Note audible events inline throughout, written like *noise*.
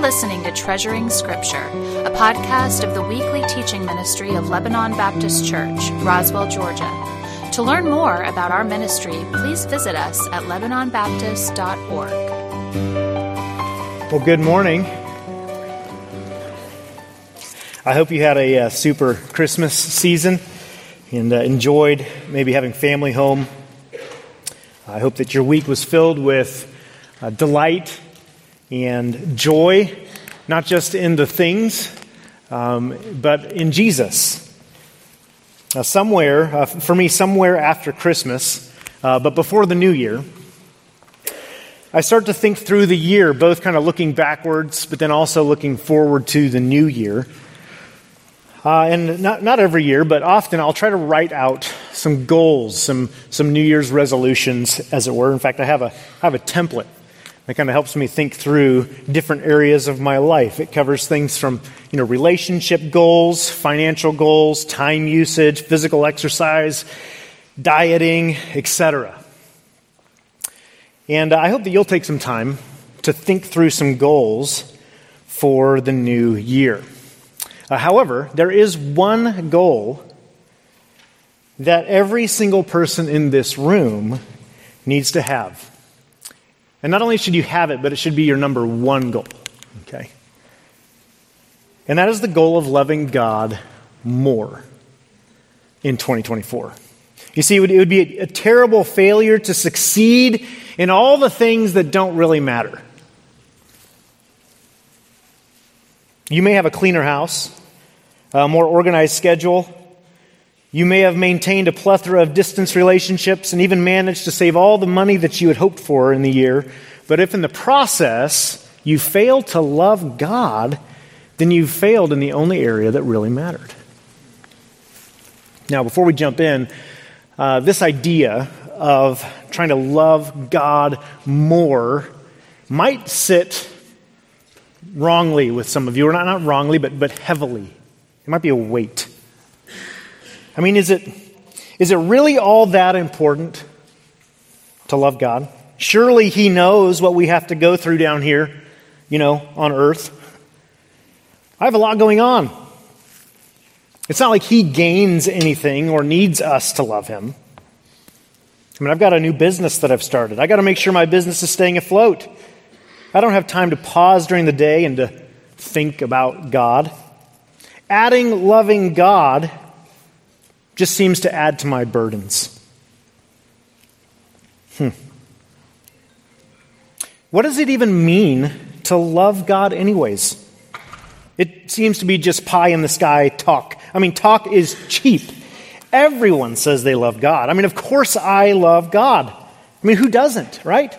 listening to Treasuring Scripture, a podcast of the weekly teaching ministry of Lebanon Baptist Church, Roswell, Georgia. To learn more about our ministry, please visit us at LebanonBaptist.org. Well, good morning. I hope you had a uh, super Christmas season and uh, enjoyed maybe having family home. I hope that your week was filled with uh, delight and joy, not just in the things, um, but in Jesus. Uh, somewhere, uh, for me, somewhere after Christmas, uh, but before the new year, I start to think through the year, both kind of looking backwards, but then also looking forward to the new year. Uh, and not, not every year, but often I'll try to write out some goals, some, some New Year's resolutions, as it were. In fact, I have a, I have a template that kind of helps me think through different areas of my life. It covers things from, you know, relationship goals, financial goals, time usage, physical exercise, dieting, etc. And I hope that you'll take some time to think through some goals for the new year. Uh, however, there is one goal that every single person in this room needs to have. And not only should you have it, but it should be your number one goal. Okay? And that is the goal of loving God more in 2024. You see, it would, it would be a, a terrible failure to succeed in all the things that don't really matter. You may have a cleaner house, a more organized schedule, you may have maintained a plethora of distance relationships and even managed to save all the money that you had hoped for in the year. But if in the process you fail to love God, then you've failed in the only area that really mattered. Now, before we jump in, uh, this idea of trying to love God more might sit wrongly with some of you, or not, not wrongly, but, but heavily. It might be a weight. I mean, is it, is it really all that important to love God? Surely He knows what we have to go through down here, you know, on earth. I have a lot going on. It's not like He gains anything or needs us to love Him. I mean, I've got a new business that I've started. I got to make sure my business is staying afloat. I don't have time to pause during the day and to think about God. Adding loving God just seems to add to my burdens. Hmm. What does it even mean to love God, anyways? It seems to be just pie in the sky talk. I mean, talk is cheap. Everyone says they love God. I mean, of course I love God. I mean, who doesn't, right?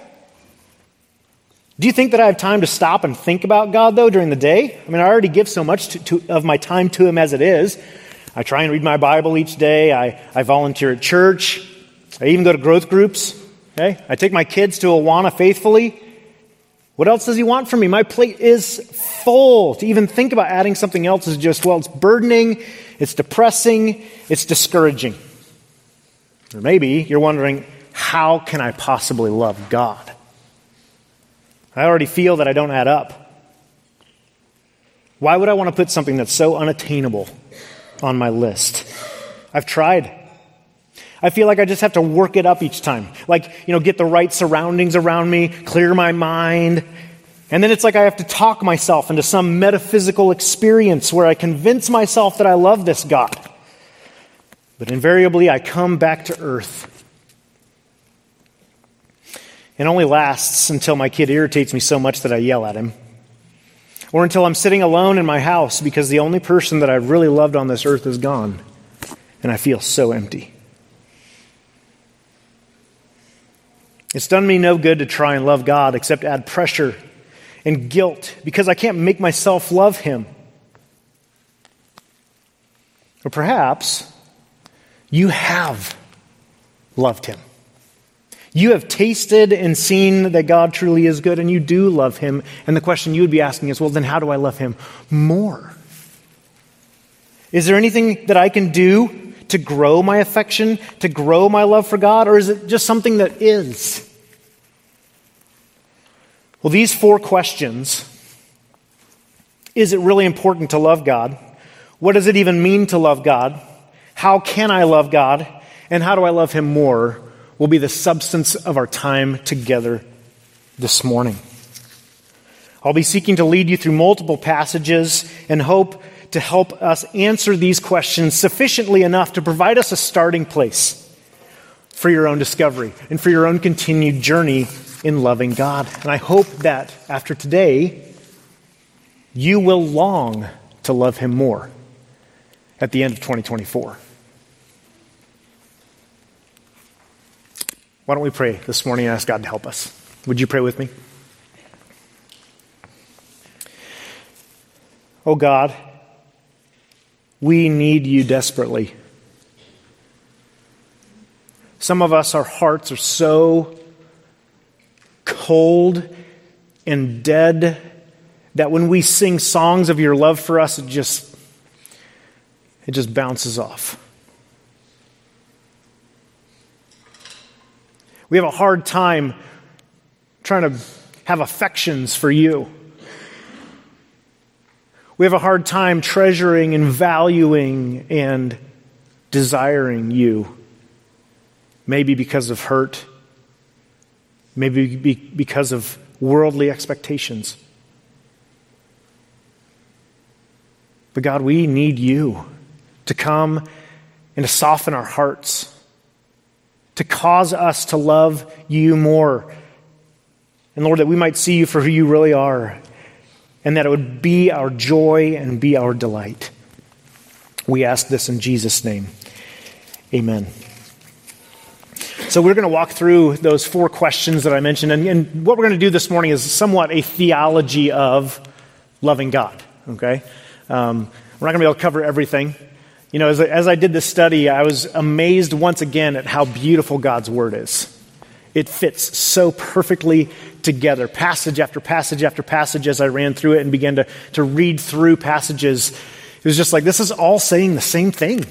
Do you think that I have time to stop and think about God, though, during the day? I mean, I already give so much to, to, of my time to Him as it is. I try and read my Bible each day. I, I volunteer at church. I even go to growth groups. Okay? I take my kids to Awana faithfully. What else does he want from me? My plate is full. To even think about adding something else is just, well, it's burdening, it's depressing, it's discouraging. Or maybe you're wondering, how can I possibly love God? I already feel that I don't add up. Why would I want to put something that's so unattainable on my list. I've tried. I feel like I just have to work it up each time. Like, you know, get the right surroundings around me, clear my mind. And then it's like I have to talk myself into some metaphysical experience where I convince myself that I love this God. But invariably, I come back to earth. It only lasts until my kid irritates me so much that I yell at him or until I'm sitting alone in my house because the only person that I've really loved on this earth is gone, and I feel so empty. It's done me no good to try and love God except add pressure and guilt because I can't make myself love Him. Or perhaps you have loved Him. You have tasted and seen that God truly is good, and you do love Him. And the question you would be asking is well, then how do I love Him more? Is there anything that I can do to grow my affection, to grow my love for God, or is it just something that is? Well, these four questions is it really important to love God? What does it even mean to love God? How can I love God? And how do I love Him more? Will be the substance of our time together this morning. I'll be seeking to lead you through multiple passages and hope to help us answer these questions sufficiently enough to provide us a starting place for your own discovery and for your own continued journey in loving God. And I hope that after today, you will long to love Him more at the end of 2024. Why don't we pray this morning and ask God to help us? Would you pray with me? Oh God, we need you desperately. Some of us, our hearts are so cold and dead that when we sing songs of your love for us, it just it just bounces off. We have a hard time trying to have affections for you. We have a hard time treasuring and valuing and desiring you. Maybe because of hurt, maybe because of worldly expectations. But God, we need you to come and to soften our hearts, to cause us to love you more. And Lord, that we might see you for who you really are and that it would be our joy and be our delight. We ask this in Jesus' name. Amen. So, we're going to walk through those four questions that I mentioned. And, and what we're going to do this morning is somewhat a theology of loving God. Okay? Um, we're not going to be able to cover everything. You know, as, as I did this study, I was amazed once again at how beautiful God's Word is. It fits so perfectly together, passage after passage after passage, as I ran through it and began to, to read through passages. It was just like, this is all saying the same thing.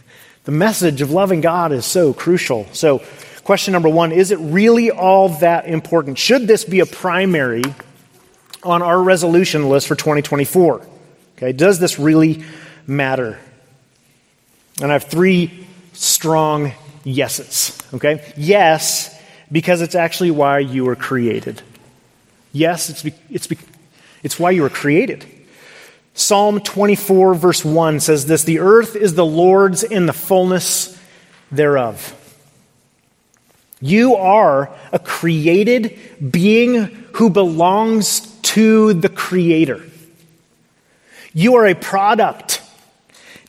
*laughs* the message of loving God is so crucial. So, question number one is it really all that important? Should this be a primary on our resolution list for 2024? Okay, does this really matter? And I have three strong yeses. Okay? Yes, because it's actually why you were created. Yes, it's, be, it's, be, it's why you were created. Psalm 24, verse 1 says this The earth is the Lord's in the fullness thereof. You are a created being who belongs to the Creator. You are a product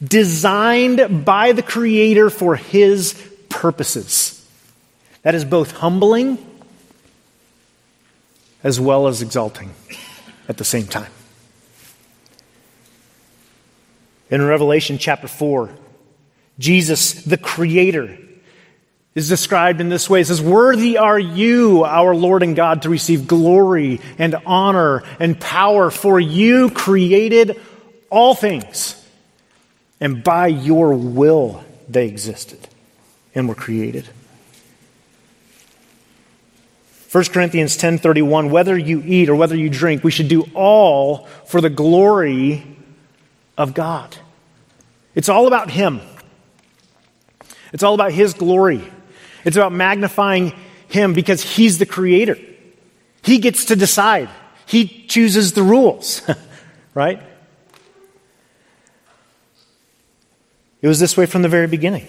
designed by the Creator for His purposes. That is both humbling as well as exalting at the same time. In Revelation chapter 4, Jesus, the Creator, is described in this way. It says, Worthy are you, our Lord and God, to receive glory and honor and power, for you created all things, and by your will they existed and were created. 1 Corinthians 10:31 whether you eat or whether you drink we should do all for the glory of God. It's all about him. It's all about his glory. It's about magnifying him because he's the creator. He gets to decide. He chooses the rules, *laughs* right? It was this way from the very beginning.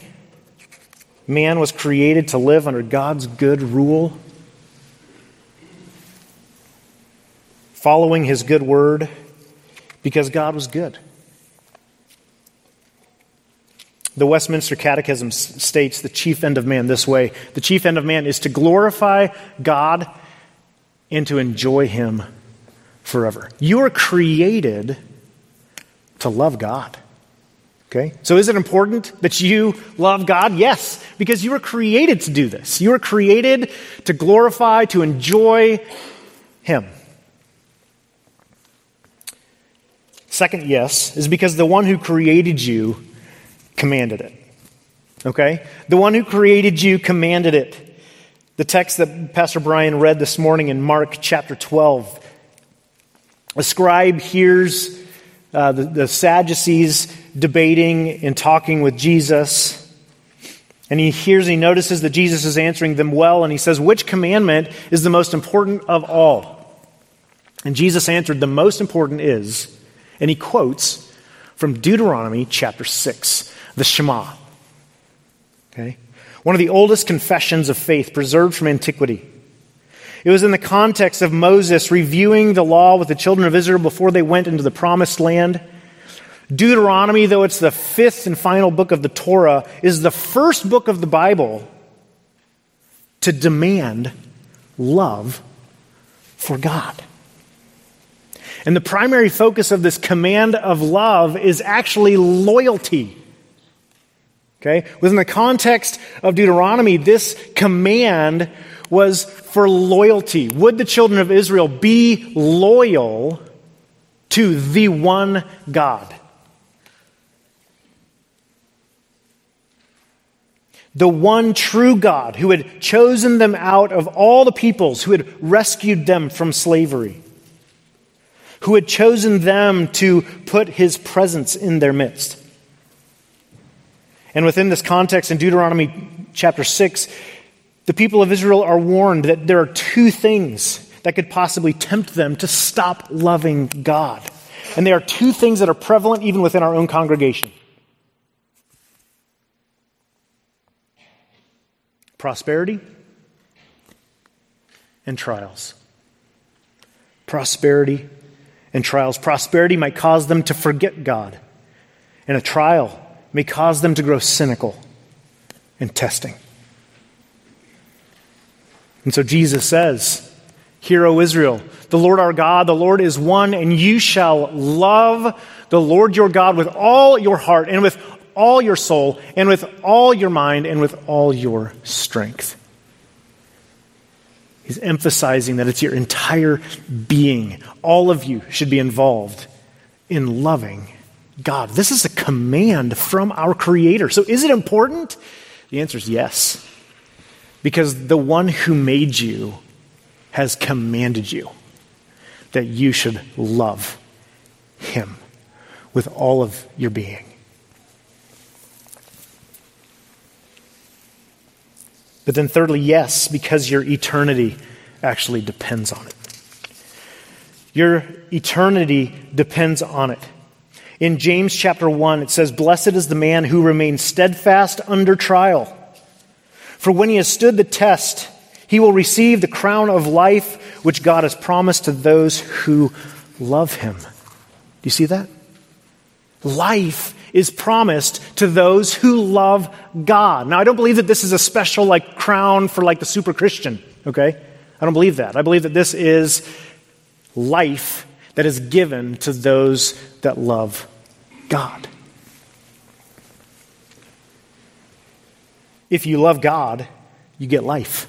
Man was created to live under God's good rule following his good word because God was good. The Westminster Catechism states the chief end of man this way The chief end of man is to glorify God and to enjoy him forever. You are created to love God. Okay? So is it important that you love God? Yes, because you were created to do this. You were created to glorify, to enjoy him. Second yes is because the one who created you commanded it. Okay? The one who created you commanded it. The text that Pastor Brian read this morning in Mark chapter 12. A scribe hears uh, the, the Sadducees debating and talking with Jesus. And he hears he notices that Jesus is answering them well, and he says, Which commandment is the most important of all? And Jesus answered, The most important is, and he quotes from Deuteronomy chapter 6, the Shema. Okay? One of the oldest confessions of faith preserved from antiquity. It was in the context of Moses reviewing the law with the children of Israel before they went into the promised land. Deuteronomy, though it's the fifth and final book of the Torah, is the first book of the Bible to demand love for God. And the primary focus of this command of love is actually loyalty. Okay? Within the context of Deuteronomy, this command was for loyalty. Would the children of Israel be loyal to the one God? The one true God who had chosen them out of all the peoples, who had rescued them from slavery, who had chosen them to put his presence in their midst. And within this context, in Deuteronomy chapter 6, the people of Israel are warned that there are two things that could possibly tempt them to stop loving God. And there are two things that are prevalent even within our own congregation prosperity and trials. Prosperity and trials. Prosperity might cause them to forget God, and a trial may cause them to grow cynical and testing. And so Jesus says, Hear, O Israel, the Lord our God, the Lord is one, and you shall love the Lord your God with all your heart and with all your soul and with all your mind and with all your strength. He's emphasizing that it's your entire being. All of you should be involved in loving God. This is a command from our Creator. So is it important? The answer is yes. Because the one who made you has commanded you that you should love him with all of your being. But then, thirdly, yes, because your eternity actually depends on it. Your eternity depends on it. In James chapter 1, it says, Blessed is the man who remains steadfast under trial. For when he has stood the test, he will receive the crown of life which God has promised to those who love him. Do you see that? Life is promised to those who love God. Now, I don't believe that this is a special like crown for like the super Christian, okay? I don't believe that. I believe that this is life that is given to those that love God. If you love God, you get life.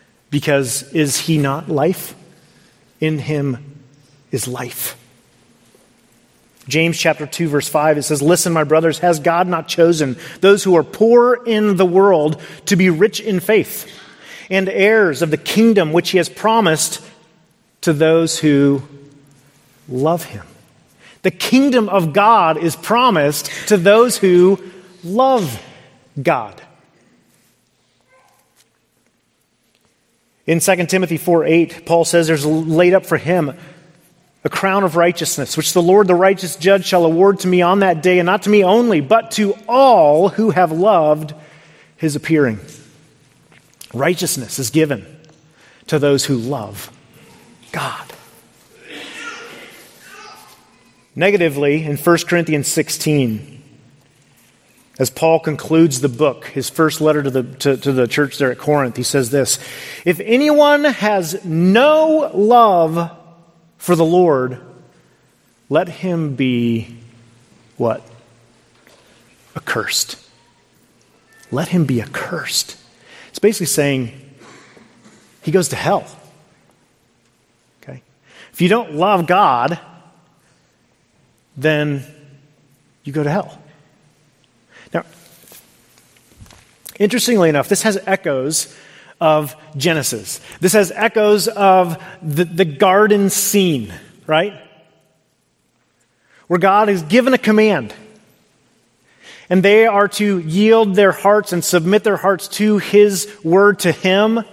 *laughs* because is He not life? In Him is life. James chapter 2 verse 5 it says listen my brothers has God not chosen those who are poor in the world to be rich in faith and heirs of the kingdom which he has promised to those who love him the kingdom of God is promised to those who love God. In 2 Timothy 4 8, Paul says there's laid up for him a crown of righteousness, which the Lord, the righteous judge, shall award to me on that day, and not to me only, but to all who have loved his appearing. Righteousness is given to those who love God. Negatively, in 1 Corinthians 16, as Paul concludes the book, his first letter to the, to, to, the church there at Corinth, he says this If anyone has no love for the Lord, let him be what? Accursed. Let him be accursed. It's basically saying he goes to hell. Okay? If you don't love God, then you go to hell. Now, interestingly enough, this has echoes of Genesis. This has echoes of the, the garden scene, right? where God has given a command. And they are to yield their hearts and submit their hearts to His word, to Him,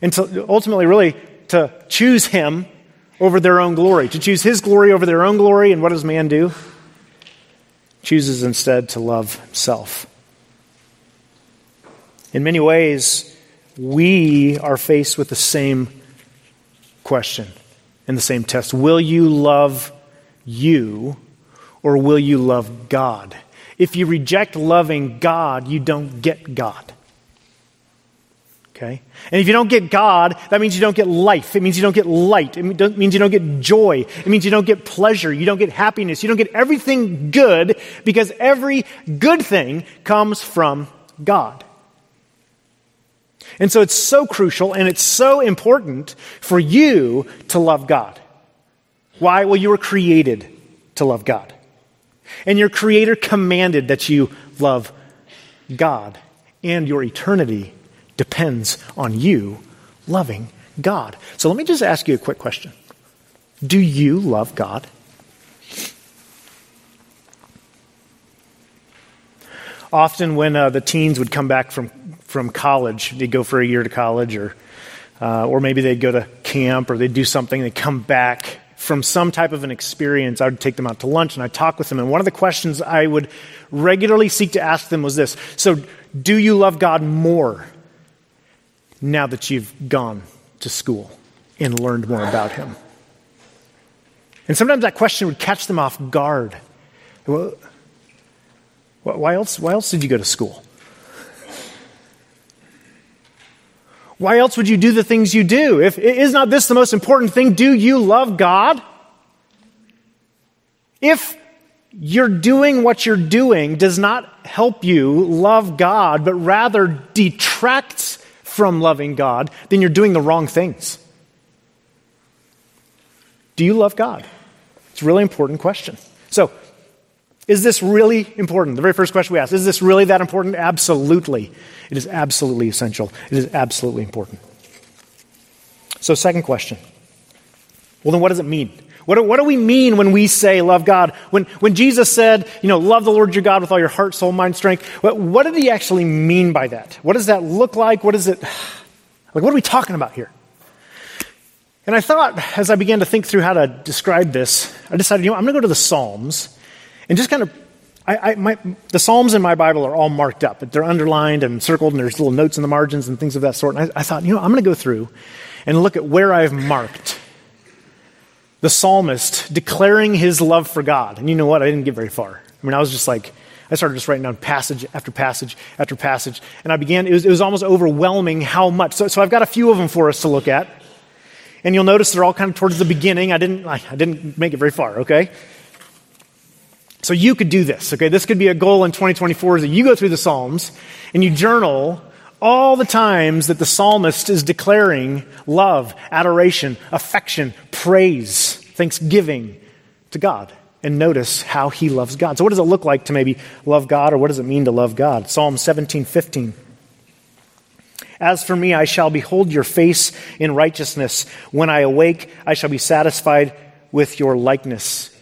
and to ultimately, really, to choose Him over their own glory, to choose His glory over their own glory. And what does man do? Chooses instead to love self. In many ways, we are faced with the same question and the same test. Will you love you or will you love God? If you reject loving God, you don't get God. Okay? And if you don't get God, that means you don't get life. It means you don't get light. It means you don't get joy. It means you don't get pleasure. You don't get happiness. You don't get everything good because every good thing comes from God. And so it's so crucial and it's so important for you to love God. Why? Well, you were created to love God. And your Creator commanded that you love God. And your eternity depends on you loving God. So let me just ask you a quick question Do you love God? Often, when uh, the teens would come back from from college. They'd go for a year to college, or, uh, or maybe they'd go to camp, or they'd do something, they'd come back from some type of an experience. I would take them out to lunch and I'd talk with them. And one of the questions I would regularly seek to ask them was this So, do you love God more now that you've gone to school and learned more about Him? And sometimes that question would catch them off guard. Well, why else, why else did you go to school? Why else would you do the things you do? If is not this the most important thing? Do you love God? If you're doing what you're doing does not help you love God, but rather detracts from loving God, then you're doing the wrong things. Do you love God? It's a really important question. So, is this really important? The very first question we ask is this really that important? Absolutely. It is absolutely essential. It is absolutely important. So, second question. Well, then what does it mean? What do, what do we mean when we say love God? When, when Jesus said, you know, love the Lord your God with all your heart, soul, mind, strength, what, what did he actually mean by that? What does that look like? What is it, *sighs* like, what are we talking about here? And I thought, as I began to think through how to describe this, I decided, you know, I'm going to go to the Psalms and just kind of, I, I, my, the Psalms in my Bible are all marked up. They're underlined and circled, and there's little notes in the margins and things of that sort. And I, I thought, you know, I'm going to go through and look at where I've marked the psalmist declaring his love for God. And you know what? I didn't get very far. I mean, I was just like, I started just writing down passage after passage after passage. And I began, it was, it was almost overwhelming how much. So, so I've got a few of them for us to look at. And you'll notice they're all kind of towards the beginning. I didn't, I, I didn't make it very far, okay? So you could do this, okay? This could be a goal in 2024 is that you go through the Psalms and you journal all the times that the psalmist is declaring love, adoration, affection, praise, thanksgiving to God. And notice how he loves God. So, what does it look like to maybe love God, or what does it mean to love God? Psalm 17 15. As for me, I shall behold your face in righteousness. When I awake, I shall be satisfied with your likeness.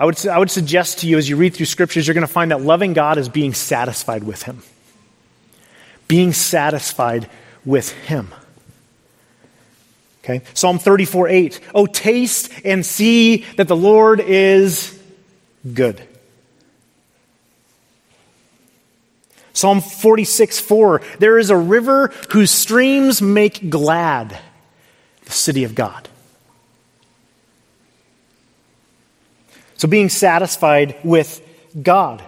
I would, I would suggest to you as you read through scriptures, you're going to find that loving God is being satisfied with Him. Being satisfied with Him. Okay? Psalm 34 8. Oh, taste and see that the Lord is good. Psalm 46 4. There is a river whose streams make glad the city of God. So being satisfied with God.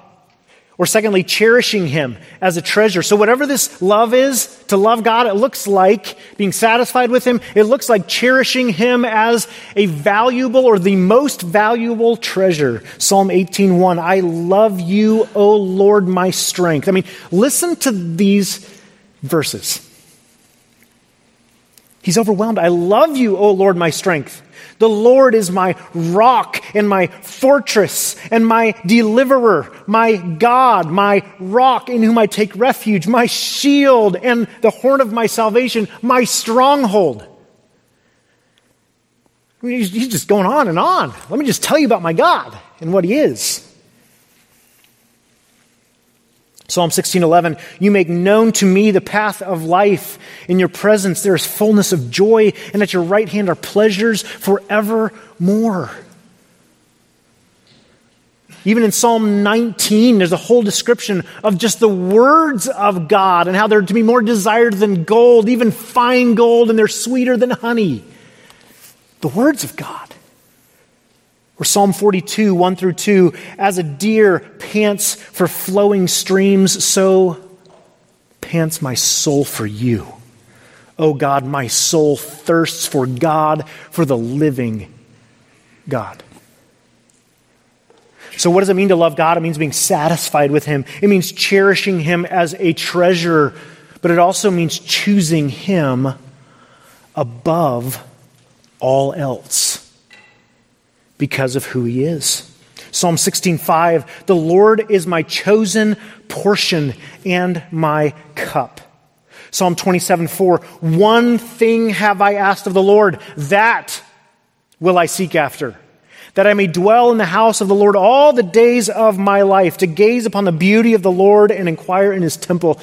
Or secondly, cherishing Him as a treasure. So whatever this love is, to love God, it looks like being satisfied with Him. It looks like cherishing Him as a valuable or the most valuable treasure. Psalm 18.1, I love you, O Lord, my strength. I mean, listen to these verses. He's overwhelmed. I love you, O Lord, my strength. The Lord is my rock and my fortress and my deliverer, my God, my rock in whom I take refuge, my shield and the horn of my salvation, my stronghold. He's just going on and on. Let me just tell you about my God and what He is. Psalm 16:11 You make known to me the path of life in your presence there is fullness of joy and at your right hand are pleasures forevermore even in Psalm 19, there's a whole description of just the words of God and how they're to be more desired than gold, even fine gold, and they're sweeter than honey. The words of God. Or Psalm 42, 1 through 2, as a deer pants for flowing streams, so pants my soul for you. Oh God, my soul thirsts for God, for the living God. So, what does it mean to love God? It means being satisfied with Him, it means cherishing Him as a treasure, but it also means choosing Him above all else because of who He is. Psalm 16:5 The Lord is my chosen portion and my cup. Psalm 27:4 One thing have I asked of the Lord that will I seek after that I may dwell in the house of the Lord all the days of my life, to gaze upon the beauty of the Lord and inquire in his temple.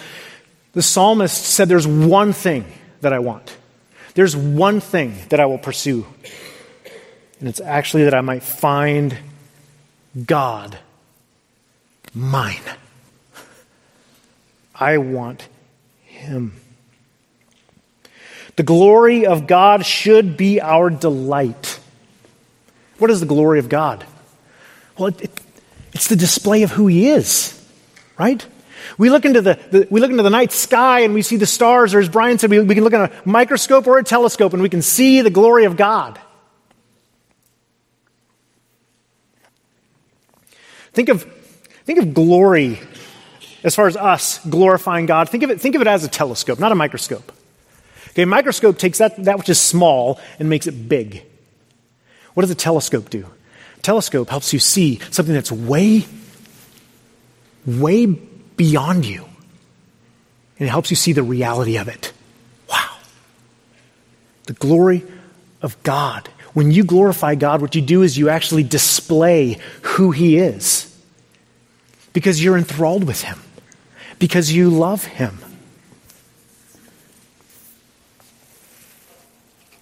The psalmist said, There's one thing that I want. There's one thing that I will pursue. And it's actually that I might find God mine. I want him. The glory of God should be our delight. What is the glory of God? Well, it, it, it's the display of who He is, right? We look into the, the, we look into the night sky and we see the stars, or as Brian said, we, we can look at a microscope or a telescope and we can see the glory of God. Think of, think of glory as far as us glorifying God. Think of it, think of it as a telescope, not a microscope. Okay, a microscope takes that, that which is small and makes it big. What does a telescope do? A telescope helps you see something that's way, way beyond you. And it helps you see the reality of it. Wow. The glory of God. When you glorify God, what you do is you actually display who He is. Because you're enthralled with Him, because you love Him.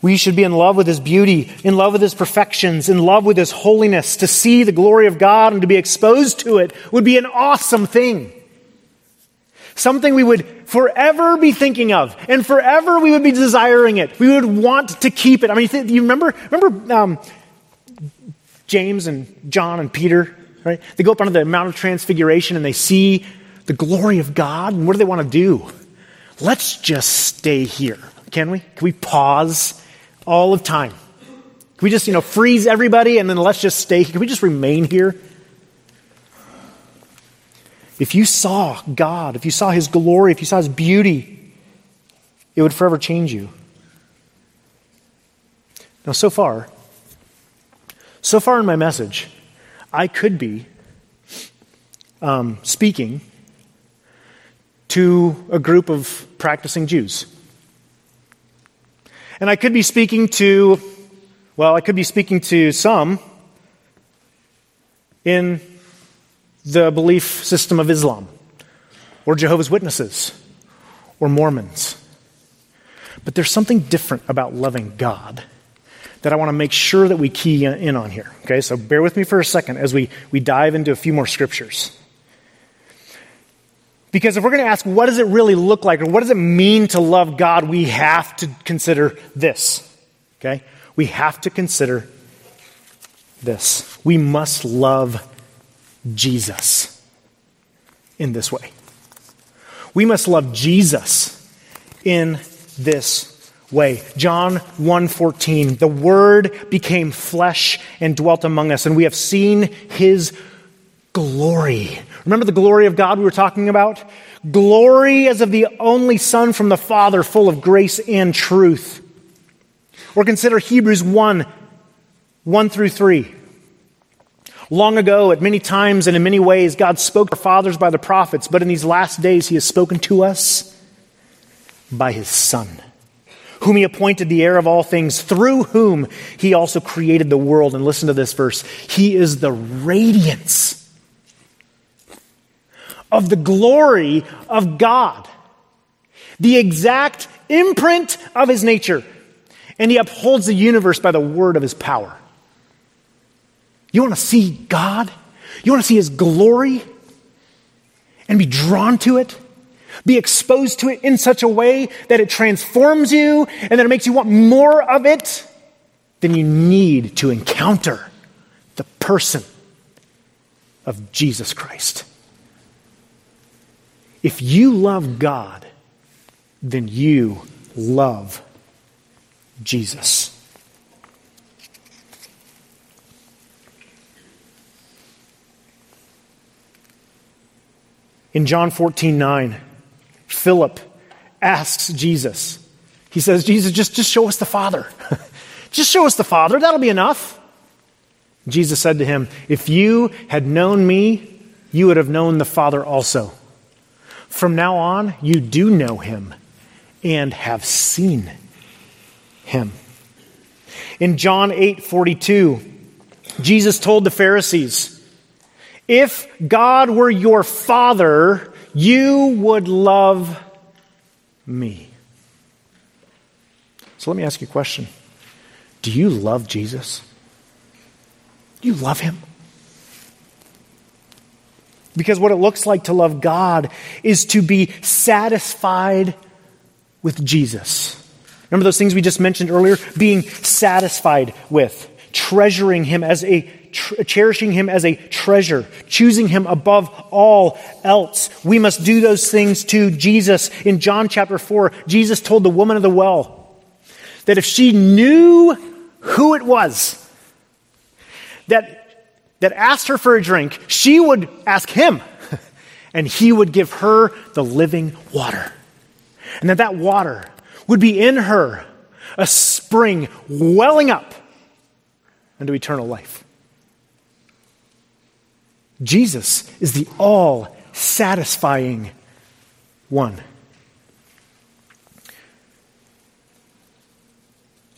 We should be in love with His beauty, in love with His perfections, in love with His holiness. To see the glory of God and to be exposed to it would be an awesome thing. Something we would forever be thinking of, and forever we would be desiring it. We would want to keep it. I mean, you remember, remember um, James and John and Peter, right? They go up onto the Mount of Transfiguration and they see the glory of God, and what do they want to do? Let's just stay here, can we? Can we pause all of time? Can we just, you know, freeze everybody and then let's just stay? Can we just remain here? If you saw God, if you saw His glory, if you saw His beauty, it would forever change you. Now, so far, so far in my message, I could be um, speaking to a group of practicing Jews. And I could be speaking to, well, I could be speaking to some in the belief system of Islam, or Jehovah's Witnesses, or Mormons. But there's something different about loving God that I want to make sure that we key in on here. Okay, so bear with me for a second as we, we dive into a few more scriptures. Because if we're going to ask, what does it really look like, or what does it mean to love God, we have to consider this. Okay? We have to consider this. We must love Jesus in this way. We must love Jesus in this way. John 1:14 The word became flesh and dwelt among us and we have seen his glory. Remember the glory of God we were talking about? Glory as of the only Son from the Father, full of grace and truth. Or consider Hebrews 1 1 through 3. Long ago, at many times and in many ways, God spoke to our fathers by the prophets, but in these last days, He has spoken to us by His Son whom he appointed the heir of all things, through whom he also created the world. And listen to this verse He is the radiance of the glory of God, the exact imprint of his nature, and he upholds the universe by the word of his power. You want to see God? You want to see his glory and be drawn to it? Be exposed to it in such a way that it transforms you and that it makes you want more of it? Then you need to encounter the person of Jesus Christ. If you love God, then you love Jesus. In John 14 9, Philip asks Jesus, he says, Jesus, just, just show us the Father. *laughs* just show us the Father. That'll be enough. Jesus said to him, If you had known me, you would have known the Father also. From now on, you do know him and have seen him. In John 8 42, Jesus told the Pharisees, If God were your father, you would love me. So let me ask you a question Do you love Jesus? Do you love him? Because what it looks like to love God is to be satisfied with Jesus. Remember those things we just mentioned earlier? Being satisfied with, treasuring Him as a, tr- cherishing Him as a treasure, choosing Him above all else. We must do those things to Jesus. In John chapter 4, Jesus told the woman of the well that if she knew who it was that that asked her for a drink, she would ask him, *laughs* and he would give her the living water. And that that water would be in her a spring welling up into eternal life. Jesus is the all satisfying one.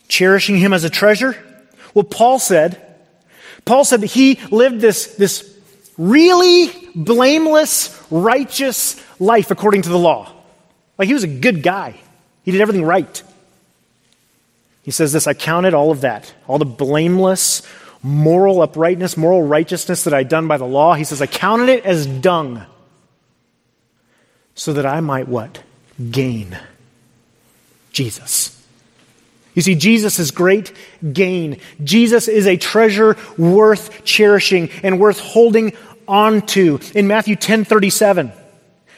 Cherishing him as a treasure? Well, Paul said, Paul said that he lived this, this really blameless, righteous life according to the law. Like he was a good guy, he did everything right. He says this I counted all of that, all the blameless, moral uprightness, moral righteousness that I'd done by the law. He says, I counted it as dung so that I might what? Gain Jesus. You see, Jesus is great gain. Jesus is a treasure worth cherishing and worth holding on to. In Matthew 10 37,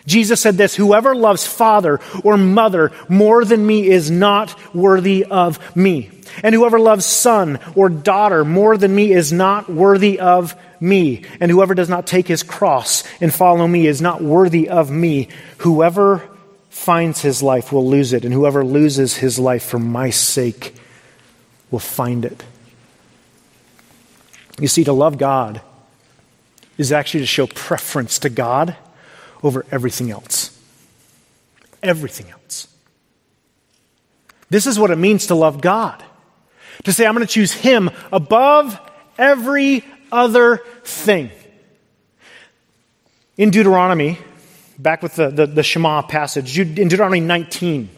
Jesus said this Whoever loves father or mother more than me is not worthy of me. And whoever loves son or daughter more than me is not worthy of me. And whoever does not take his cross and follow me is not worthy of me. Whoever finds his life will lose it, and whoever loses his life for my sake will find it. You see, to love God is actually to show preference to God over everything else. Everything else. This is what it means to love God. To say, I'm going to choose Him above every other thing. In Deuteronomy, back with the, the, the Shema passage, in Deuteronomy 19,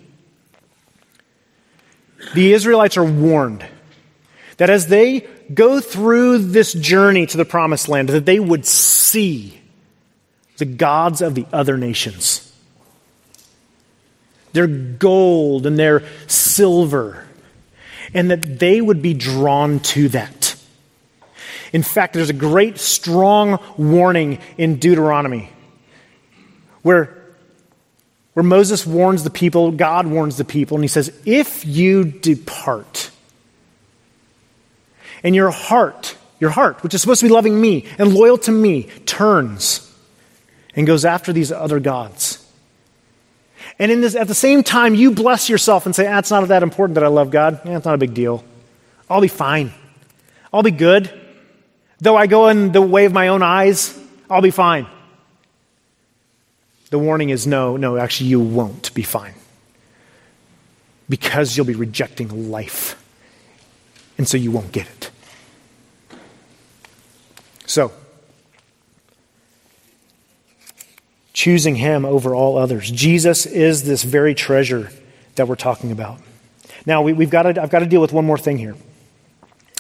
the Israelites are warned that as they go through this journey to the promised land, that they would see the gods of the other nations. Their gold and their silver, and that they would be drawn to that. In fact, there's a great, strong warning in Deuteronomy where, where Moses warns the people, God warns the people, and he says, If you depart, and your heart, your heart, which is supposed to be loving me and loyal to me, turns and goes after these other gods. And in this, at the same time, you bless yourself and say, ah, it's not that important that I love God. Yeah, it's not a big deal. I'll be fine. I'll be good. Though I go in the way of my own eyes, I'll be fine. The warning is no, no, actually, you won't be fine. because you'll be rejecting life. And so you won't get it. So, choosing Him over all others. Jesus is this very treasure that we're talking about. Now, we, have got to, I've got to deal with one more thing here.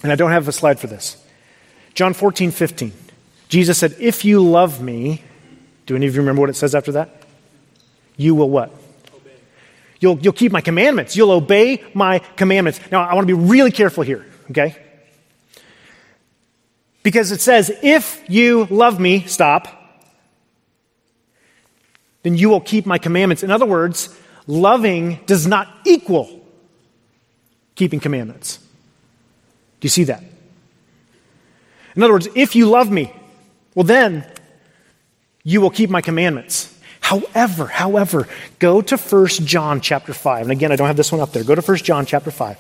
And I don't have a slide for this. John 14, 15. Jesus said, If you love me, do any of you remember what it says after that? You will what? Obey. You'll, you'll keep my commandments. You'll obey my commandments. Now, I want to be really careful here, okay? Because it says, If you love me, stop, then you will keep my commandments. In other words, loving does not equal keeping commandments. Do you see that? In other words, if you love me, well, then you will keep my commandments. However, however, go to 1 John chapter 5. And again, I don't have this one up there. Go to 1 John chapter 5.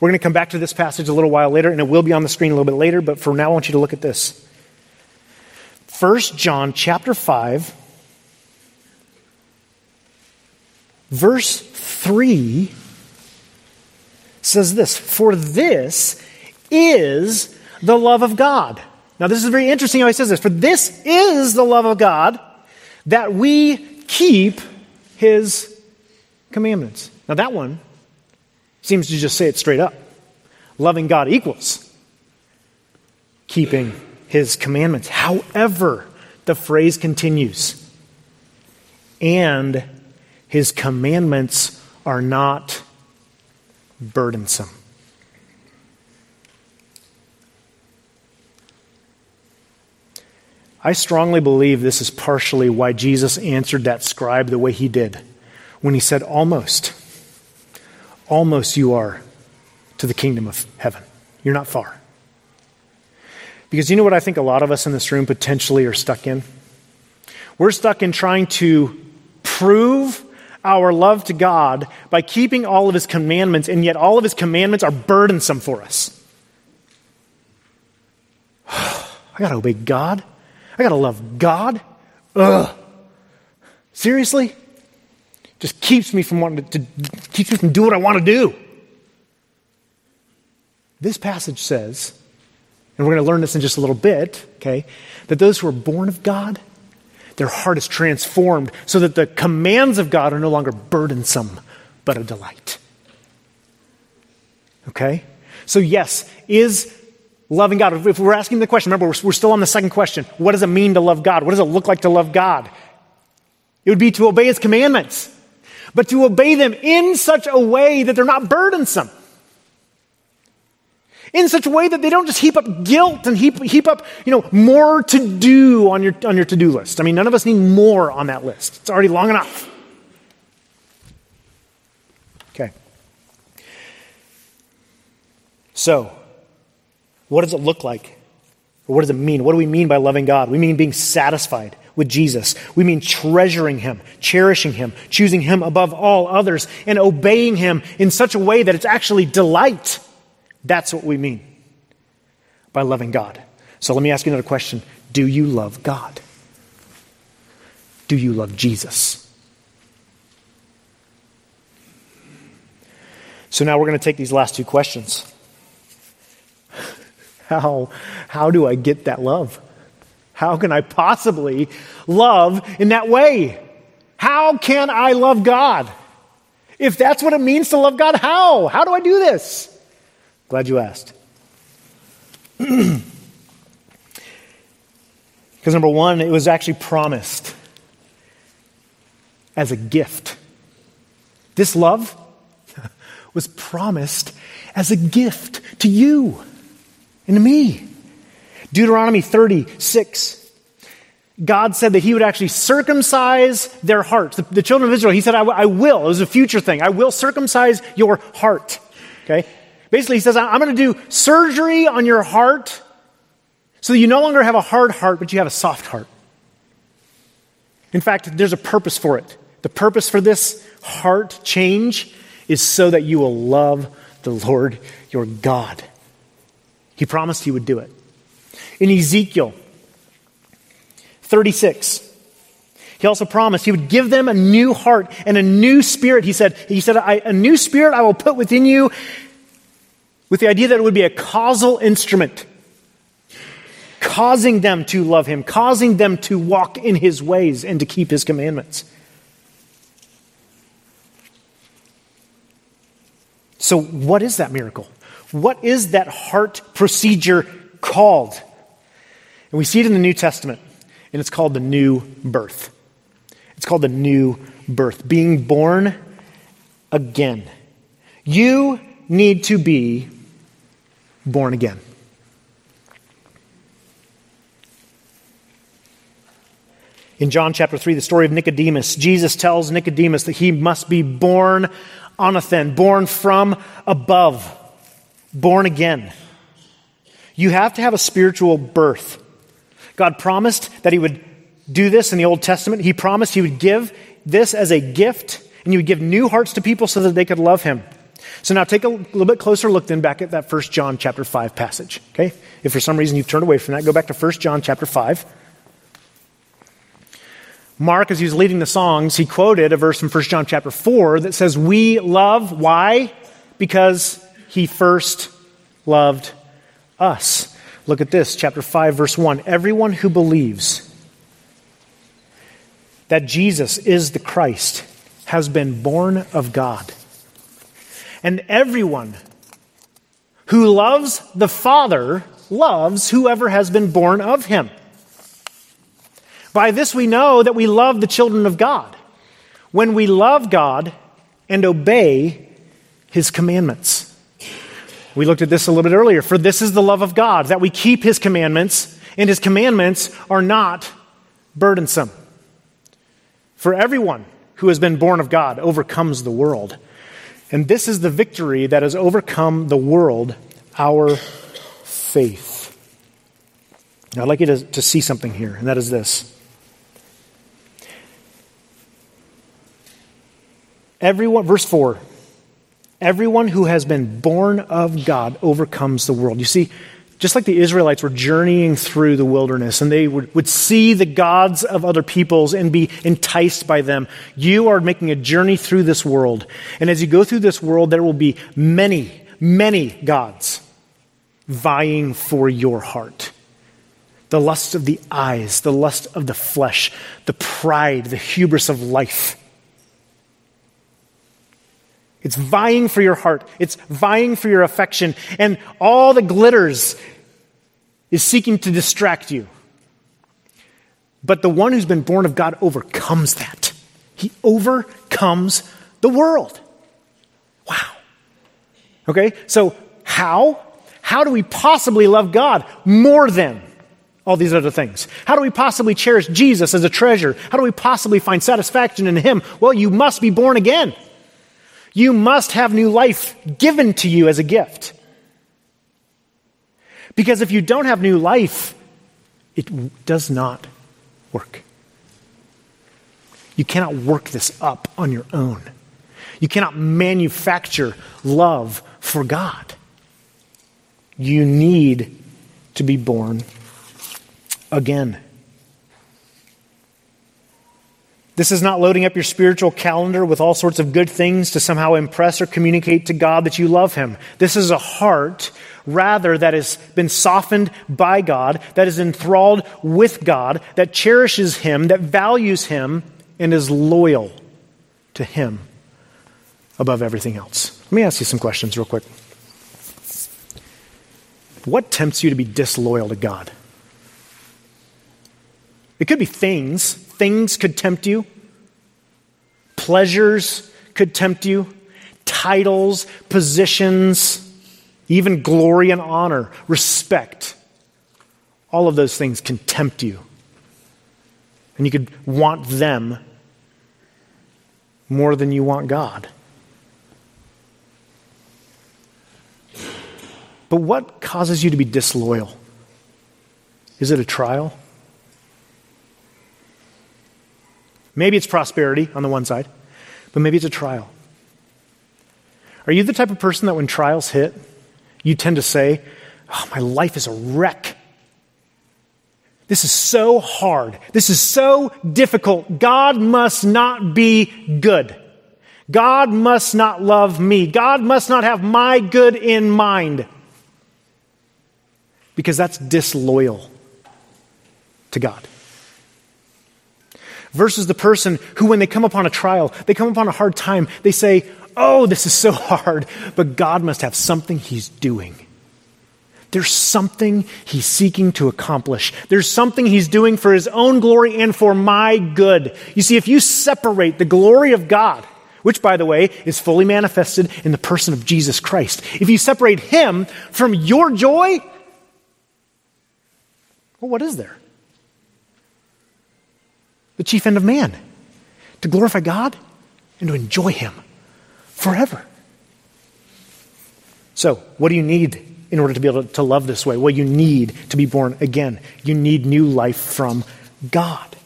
We're going to come back to this passage a little while later, and it will be on the screen a little bit later, but for now, I want you to look at this. 1 John chapter 5, verse 3 says this For this is the love of God. Now, this is very interesting how he says this. For this is the love of God that we keep his commandments. Now, that one seems to just say it straight up. Loving God equals keeping his commandments. However, the phrase continues, and his commandments are not burdensome. I strongly believe this is partially why Jesus answered that scribe the way he did when he said, Almost, almost you are to the kingdom of heaven. You're not far. Because you know what I think a lot of us in this room potentially are stuck in? We're stuck in trying to prove our love to God by keeping all of His commandments, and yet all of His commandments are burdensome for us. *sighs* I got to obey God. I got to love God. Ugh. Seriously? Just keeps me from wanting to, to keeps me from doing what I want to do. This passage says, and we're going to learn this in just a little bit, okay, that those who are born of God, their heart is transformed so that the commands of God are no longer burdensome, but a delight. Okay? So, yes, is loving God, if we're asking the question, remember, we're, we're still on the second question what does it mean to love God? What does it look like to love God? It would be to obey His commandments, but to obey them in such a way that they're not burdensome in such a way that they don't just heap up guilt and heap, heap up, you know, more to do on your, on your to-do list. I mean, none of us need more on that list. It's already long enough. Okay. So, what does it look like? Or what does it mean? What do we mean by loving God? We mean being satisfied with Jesus. We mean treasuring Him, cherishing Him, choosing Him above all others, and obeying Him in such a way that it's actually delight. That's what we mean by loving God. So let me ask you another question Do you love God? Do you love Jesus? So now we're going to take these last two questions. *laughs* How, how do I get that love? How can I possibly love in that way? How can I love God? If that's what it means to love God, how? How do I do this? Glad you asked. *clears throat* Because, number one, it was actually promised as a gift. This love *laughs* was promised as a gift to you and to me. Deuteronomy 36. God said that He would actually circumcise their hearts. The, the children of Israel, He said, I, I will. It was a future thing. I will circumcise your heart. Okay? Basically, he says, I'm going to do surgery on your heart so that you no longer have a hard heart, but you have a soft heart. In fact, there's a purpose for it. The purpose for this heart change is so that you will love the Lord your God. He promised he would do it. In Ezekiel 36, He also promised he would give them a new heart and a new spirit. He said, he said a new spirit I will put within you with the idea that it would be a causal instrument, causing them to love him, causing them to walk in his ways and to keep his commandments. So, what is that miracle? What is that heart procedure called? And we see it in the New Testament, and it's called the new birth. It's called the new birth, being born again. You need to be born again. In John chapter 3, the story of Nicodemus, Jesus tells Nicodemus that he must be born anothen, born from above, born again. You have to have a spiritual birth. God promised that he would do this in the Old Testament. He promised he would give this as a gift, and he would give new hearts to people so that they could love him. So now take a little bit closer look then back at that 1 John chapter 5 passage. Okay? If for some reason you've turned away from that, go back to 1 John chapter 5. Mark, as he was leading the songs, he quoted a verse from 1 John chapter 4 that says, We love, why? Because he first loved us. Look at this, chapter 5, verse 1. Everyone who believes that Jesus is the Christ has been born of God. And everyone who loves the Father loves whoever has been born of him. By this we know that we love the children of God, when we love God and obey his commandments. We looked at this a little bit earlier. For this is the love of God, that we keep his commandments, and his commandments are not burdensome. For everyone who has been born of God overcomes the world. And this is the victory that has overcome the world, our faith. Now, I'd like you to, to see something here, and that is this. Everyone, verse 4 everyone who has been born of God overcomes the world. You see, just like the Israelites were journeying through the wilderness and they would, would see the gods of other peoples and be enticed by them, you are making a journey through this world. And as you go through this world, there will be many, many gods vying for your heart. The lust of the eyes, the lust of the flesh, the pride, the hubris of life. It's vying for your heart. It's vying for your affection. And all the glitters is seeking to distract you. But the one who's been born of God overcomes that. He overcomes the world. Wow. Okay, so how? How do we possibly love God more than all these other things? How do we possibly cherish Jesus as a treasure? How do we possibly find satisfaction in Him? Well, you must be born again. You must have new life given to you as a gift. Because if you don't have new life, it does not work. You cannot work this up on your own. You cannot manufacture love for God. You need to be born again. This is not loading up your spiritual calendar with all sorts of good things to somehow impress or communicate to God that you love Him. This is a heart, rather, that has been softened by God, that is enthralled with God, that cherishes Him, that values Him, and is loyal to Him above everything else. Let me ask you some questions real quick. What tempts you to be disloyal to God? It could be things things could tempt you, pleasures could tempt you, titles, positions, even glory and honor, respect. All of those things can tempt you. And you could want them more than you want God. But what causes you to be disloyal? Is it a trial? Maybe it's prosperity on the one side, but maybe it's a trial. Are you the type of person that when trials hit, you tend to say, oh, my life is a wreck? This is so hard. This is so difficult. God must not be good. God must not love me. God must not have my good in mind. Because that's disloyal to God. Versus the person who, when they come upon a trial, they come upon a hard time, they say, Oh, this is so *laughs* hard, but God must have something He's doing. There's something he's seeking to accomplish. There's something he's doing for his own glory and for my good. You see, if you separate the glory of God, which, by the way, is fully manifested in the person of Jesus Christ, if you separate him from your joy, well, what is there? The chief end of man to glorify God and to enjoy him forever. So, what do you need in order to be able to, love this way? Well, you need to be born again. You need new life from God.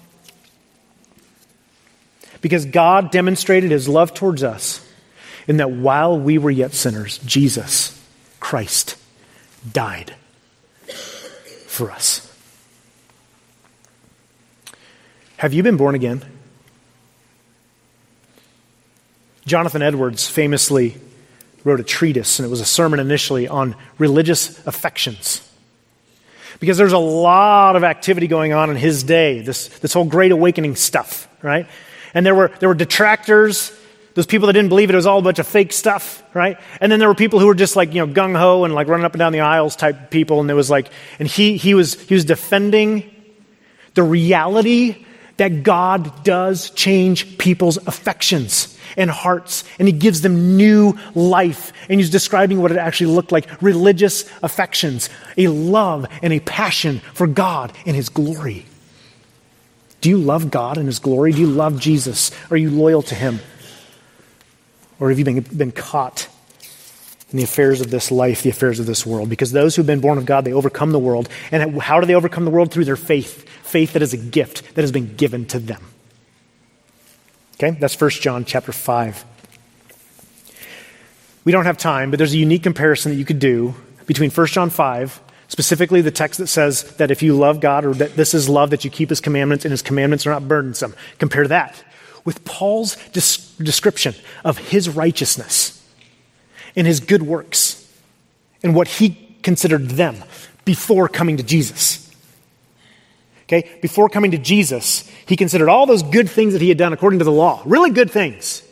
Because God demonstrated his love towards us in that while we were yet sinners, Jesus, Christ, died for us. Have you been born again? Jonathan Edwards famously wrote a treatise, and it was a sermon initially on religious affections. Because there's a lot of activity going on in his day, this, this whole Great Awakening stuff, right? And there were, there were detractors, those people that didn't believe it, it was all a bunch of fake stuff, right? And then there were people who were just like, you know, gung ho and like running up and down the aisles type people. And there was like, and he, he, was, he was defending the reality that God does change people's affections and hearts, and He gives them new life. And He's describing what it actually looked like religious affections, a love and a passion for God and His glory. Do you love God and His glory? Do you love Jesus? Are you loyal to Him? Or have you been, been caught in the affairs of this life, the affairs of this world? Because those who've been born of God, they overcome the world. And how do they overcome the world? Through their faith. Faith that is a gift that has been given to them. Okay? That's 1 John chapter 5. We don't have time, but there's a unique comparison that you could do between 1 John 5, specifically the text that says that if you love God or that this is love, that you keep his commandments and his commandments are not burdensome. Compare that with Paul's description of his righteousness and his good works and what he considered them before coming to Jesus. Okay? Before coming to Jesus, he considered all those good things that he had done according to the law, really good things,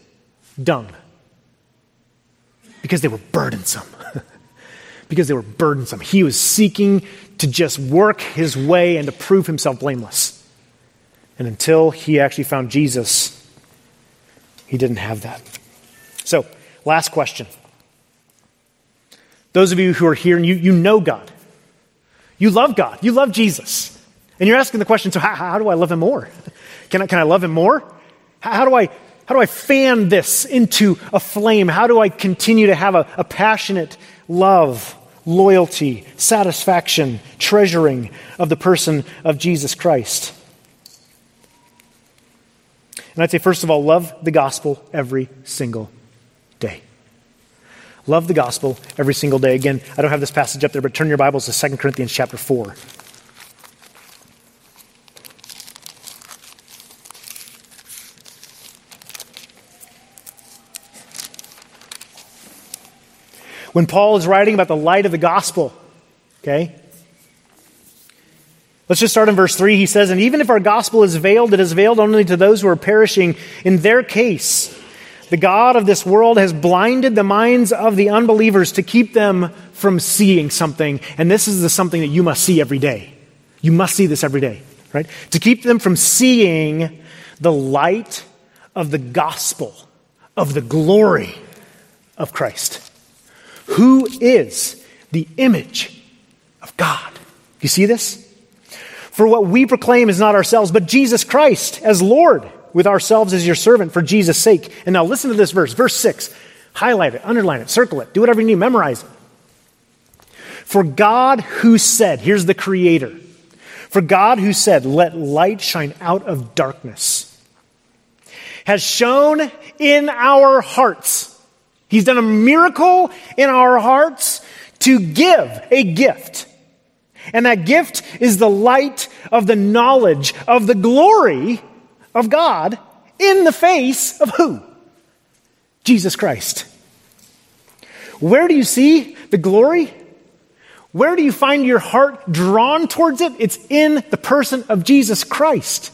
dung. Because they were burdensome. *laughs* because they were burdensome. He was seeking to just work his way and to prove himself blameless. And until he actually found Jesus, he didn't have that. So, last question. Those of you who are here and you, you know God, you love God, you love Jesus. And you're asking the question so, how, how do I love him more? *laughs* Can I, can I love him more? How, how, do I, how do I fan this into a flame? How do I continue to have a, a passionate love, loyalty, satisfaction, treasuring of the person of Jesus Christ? And I'd say, first of all, love the gospel every single day. Love the gospel every single day. Again, I don't have this passage up there, but turn your Bibles to 2 Corinthians chapter 4. when Paul is writing about the light of the gospel. Okay? Let's just start in verse 3. He says, And even if our gospel is veiled, it is veiled only to those who are perishing. In their case, the God of this world has blinded the minds of the unbelievers to keep them from seeing something. And this is the something that you must see every day. You must see this every day, right? To keep them from seeing the light of the gospel, of the glory of Christ who is the image of God. You see this? For what we proclaim is not ourselves, but Jesus Christ as Lord, with ourselves as your servant for Jesus' sake. And now listen to this verse, verse 6. Highlight it, underline it, circle it, do whatever you need, memorize it. For God who said, here's the creator. For God who said, let light shine out of darkness, has shone in our hearts He's done a miracle in our hearts to give a gift. And that gift is the light of the knowledge of the glory of God in the face of who? Jesus Christ. Where do you see the glory? Where do you find your heart drawn towards it? It's in the person of Jesus Christ.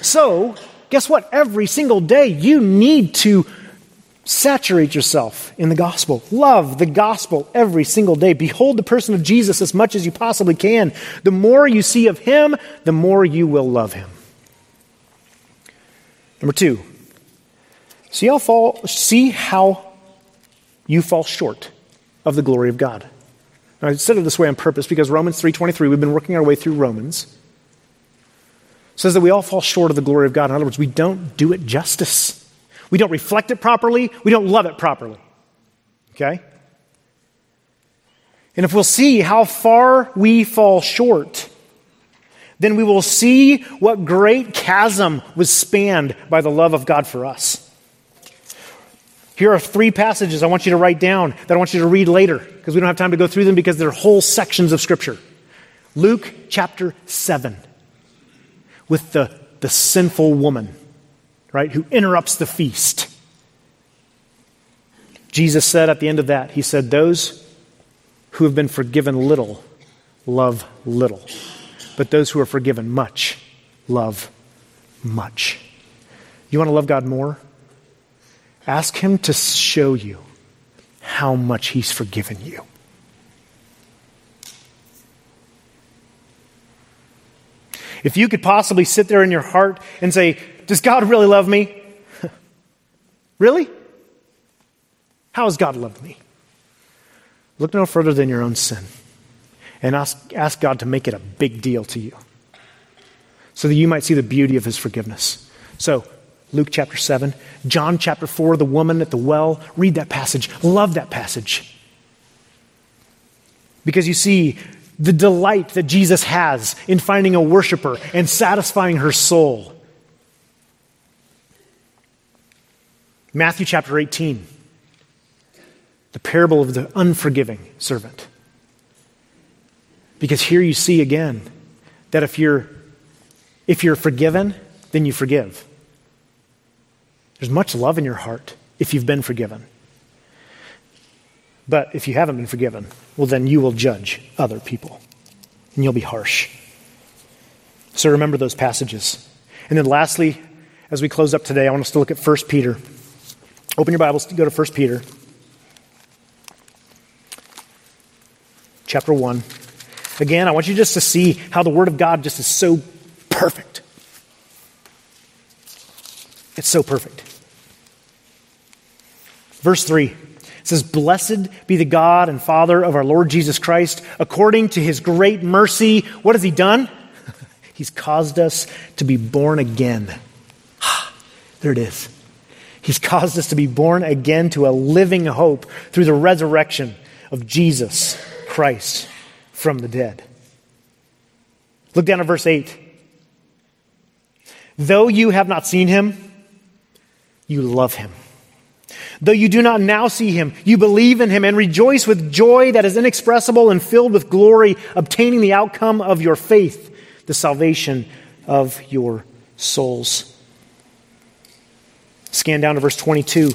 So, guess what? Every single day you need to saturate yourself in the gospel. Love the gospel every single day. Behold the person of Jesus as much as you possibly can. The more you see of him, the more you will love him. Number two, see how, fall, see how you fall short of the glory of God. Now, I said it this way on purpose because Romans 3.23, we've been working our way through Romans, says that we all fall short of the glory of God. In other words, we don't do it justice. We don't reflect it properly. We don't love it properly. Okay? And if we'll see how far we fall short, then we will see what great chasm was spanned by the love of God for us. Here are three passages I want you to write down that I want you to read later because we don't have time to go through them because they're whole sections of Scripture. Luke chapter 7 with the, the sinful woman, right, who interrupts the feast. Jesus said at the end of that, He said, Those who have been forgiven little love little, but those who are forgiven much love much. You want to love God more? Ask Him to show you how much He's forgiven you. If you could possibly sit there in your heart and say, Does God really love me? *laughs* really? How has God loved me? Look no further than your own sin and ask, ask God to make it a big deal to you so that you might see the beauty of His forgiveness. So, Luke chapter 7, John chapter 4, the woman at the well. Read that passage. Love that passage. Because you see the delight that Jesus has in finding a worshiper and satisfying her soul. Matthew chapter 18, the parable of the unforgiving servant. Because here you see again that if you're if you're forgiven, then you forgive. There's much love in your heart if you've been forgiven. But if you haven't been forgiven, well, then you will judge other people and you'll be harsh. So remember those passages. And then lastly, as we close up today, I want us to look at 1 Peter. Open your Bibles to go to 1 Peter. Chapter 1. Again, I want you just to see how the Word of God just is so perfect. It's so perfect. Verse 3 says, Blessed be the God and Father of our Lord Jesus Christ. According to his great mercy, what has he done? *laughs* He's caused us to be born again. *sighs* there it is. He's caused us to be born again to a living hope through the resurrection of Jesus Christ from the dead. Look down at verse 8. Though you have not seen him, you love him. Though you do not now see him, you believe in him and rejoice with joy that is inexpressible and filled with glory, obtaining the outcome of your faith, the salvation of your souls. Scan down to verse 22.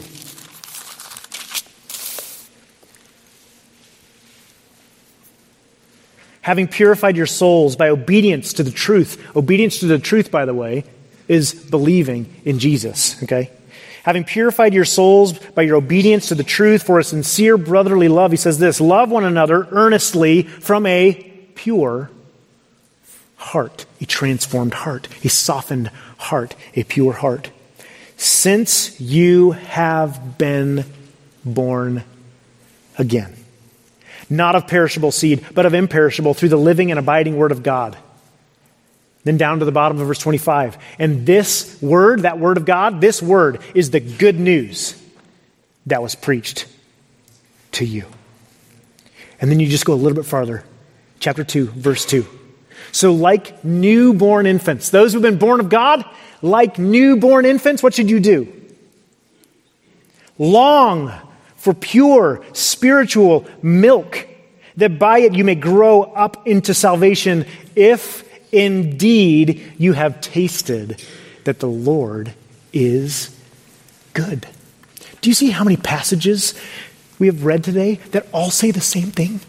Having purified your souls by obedience to the truth. Obedience to the truth, by the way, is believing in Jesus, okay? Having purified your souls by your obedience to the truth for a sincere brotherly love, he says this love one another earnestly from a pure heart, a transformed heart, a softened heart, a pure heart. Since you have been born again, not of perishable seed, but of imperishable through the living and abiding word of God. Then down to the bottom of verse 25. And this word, that word of God, this word is the good news that was preached to you. And then you just go a little bit farther. Chapter 2, verse 2. So, like newborn infants, those who've been born of God, like newborn infants, what should you do? Long for pure spiritual milk that by it you may grow up into salvation if indeed you have tasted that the Lord is good. Do you see how many passages we have read today that all say the same thing?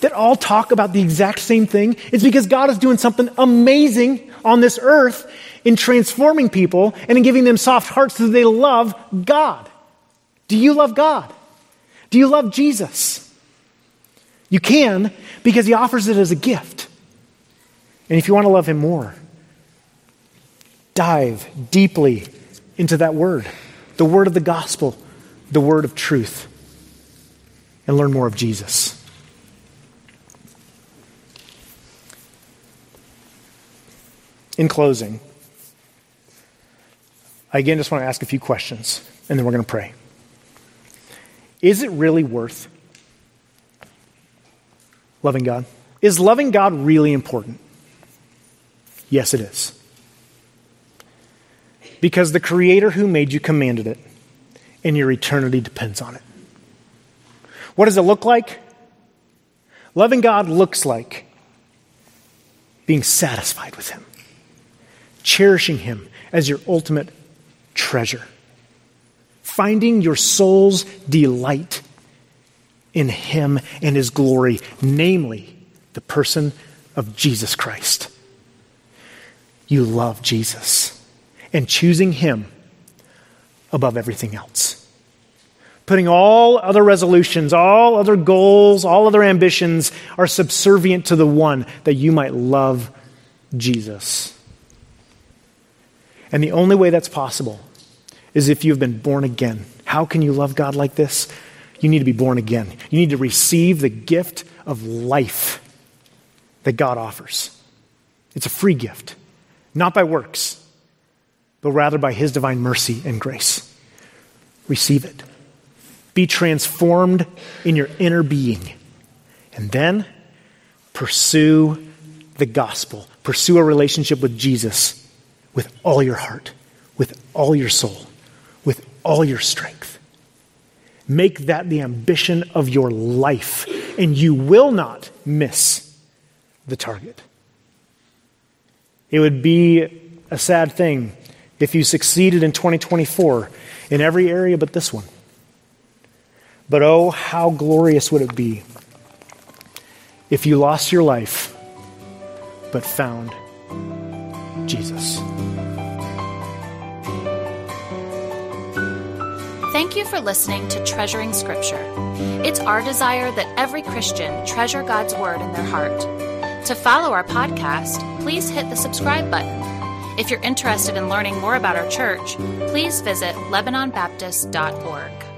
That all talk about the exact same thing? It's because God is doing something amazing on this earth in transforming people and in giving them soft hearts so that they love God. Do you love God? Do you love Jesus? You can because he offers it as a gift. And if you want to love him more, dive deeply into that word, the word of the gospel, the word of truth, and learn more of Jesus. In closing, I again just want to ask a few questions, and then we're going to pray. Is it really worth loving God? Is loving God really important? Yes, it is. Because the Creator who made you commanded it, and your eternity depends on it. What does it look like? Loving God looks like being satisfied with Him, cherishing Him as your ultimate treasure, finding your soul's delight in Him and His glory, namely the person of Jesus Christ. You love Jesus and choosing Him above everything else. Putting all other resolutions, all other goals, all other ambitions are subservient to the one that you might love Jesus. And the only way that's possible is if you've been born again. How can you love God like this? You need to be born again. You need to receive the gift of life that God offers. It's a free gift, not by works, but rather by His divine mercy and grace. Receive it. Be transformed in your inner being. And then pursue the gospel. Pursue a relationship with Jesus with all your heart, with all your soul, all your strength. Make that the ambition of your life, and you will not miss the target. It would be a sad thing if you succeeded in 2024 in every area but this one. But oh, how glorious would it be if you lost your life but found Jesus. Thank you for listening to Treasuring Scripture. It's our desire that every Christian treasure God's Word in their heart. To follow our podcast, please hit the subscribe button. If you're interested in learning more about our church, please visit LebanonBaptist.org.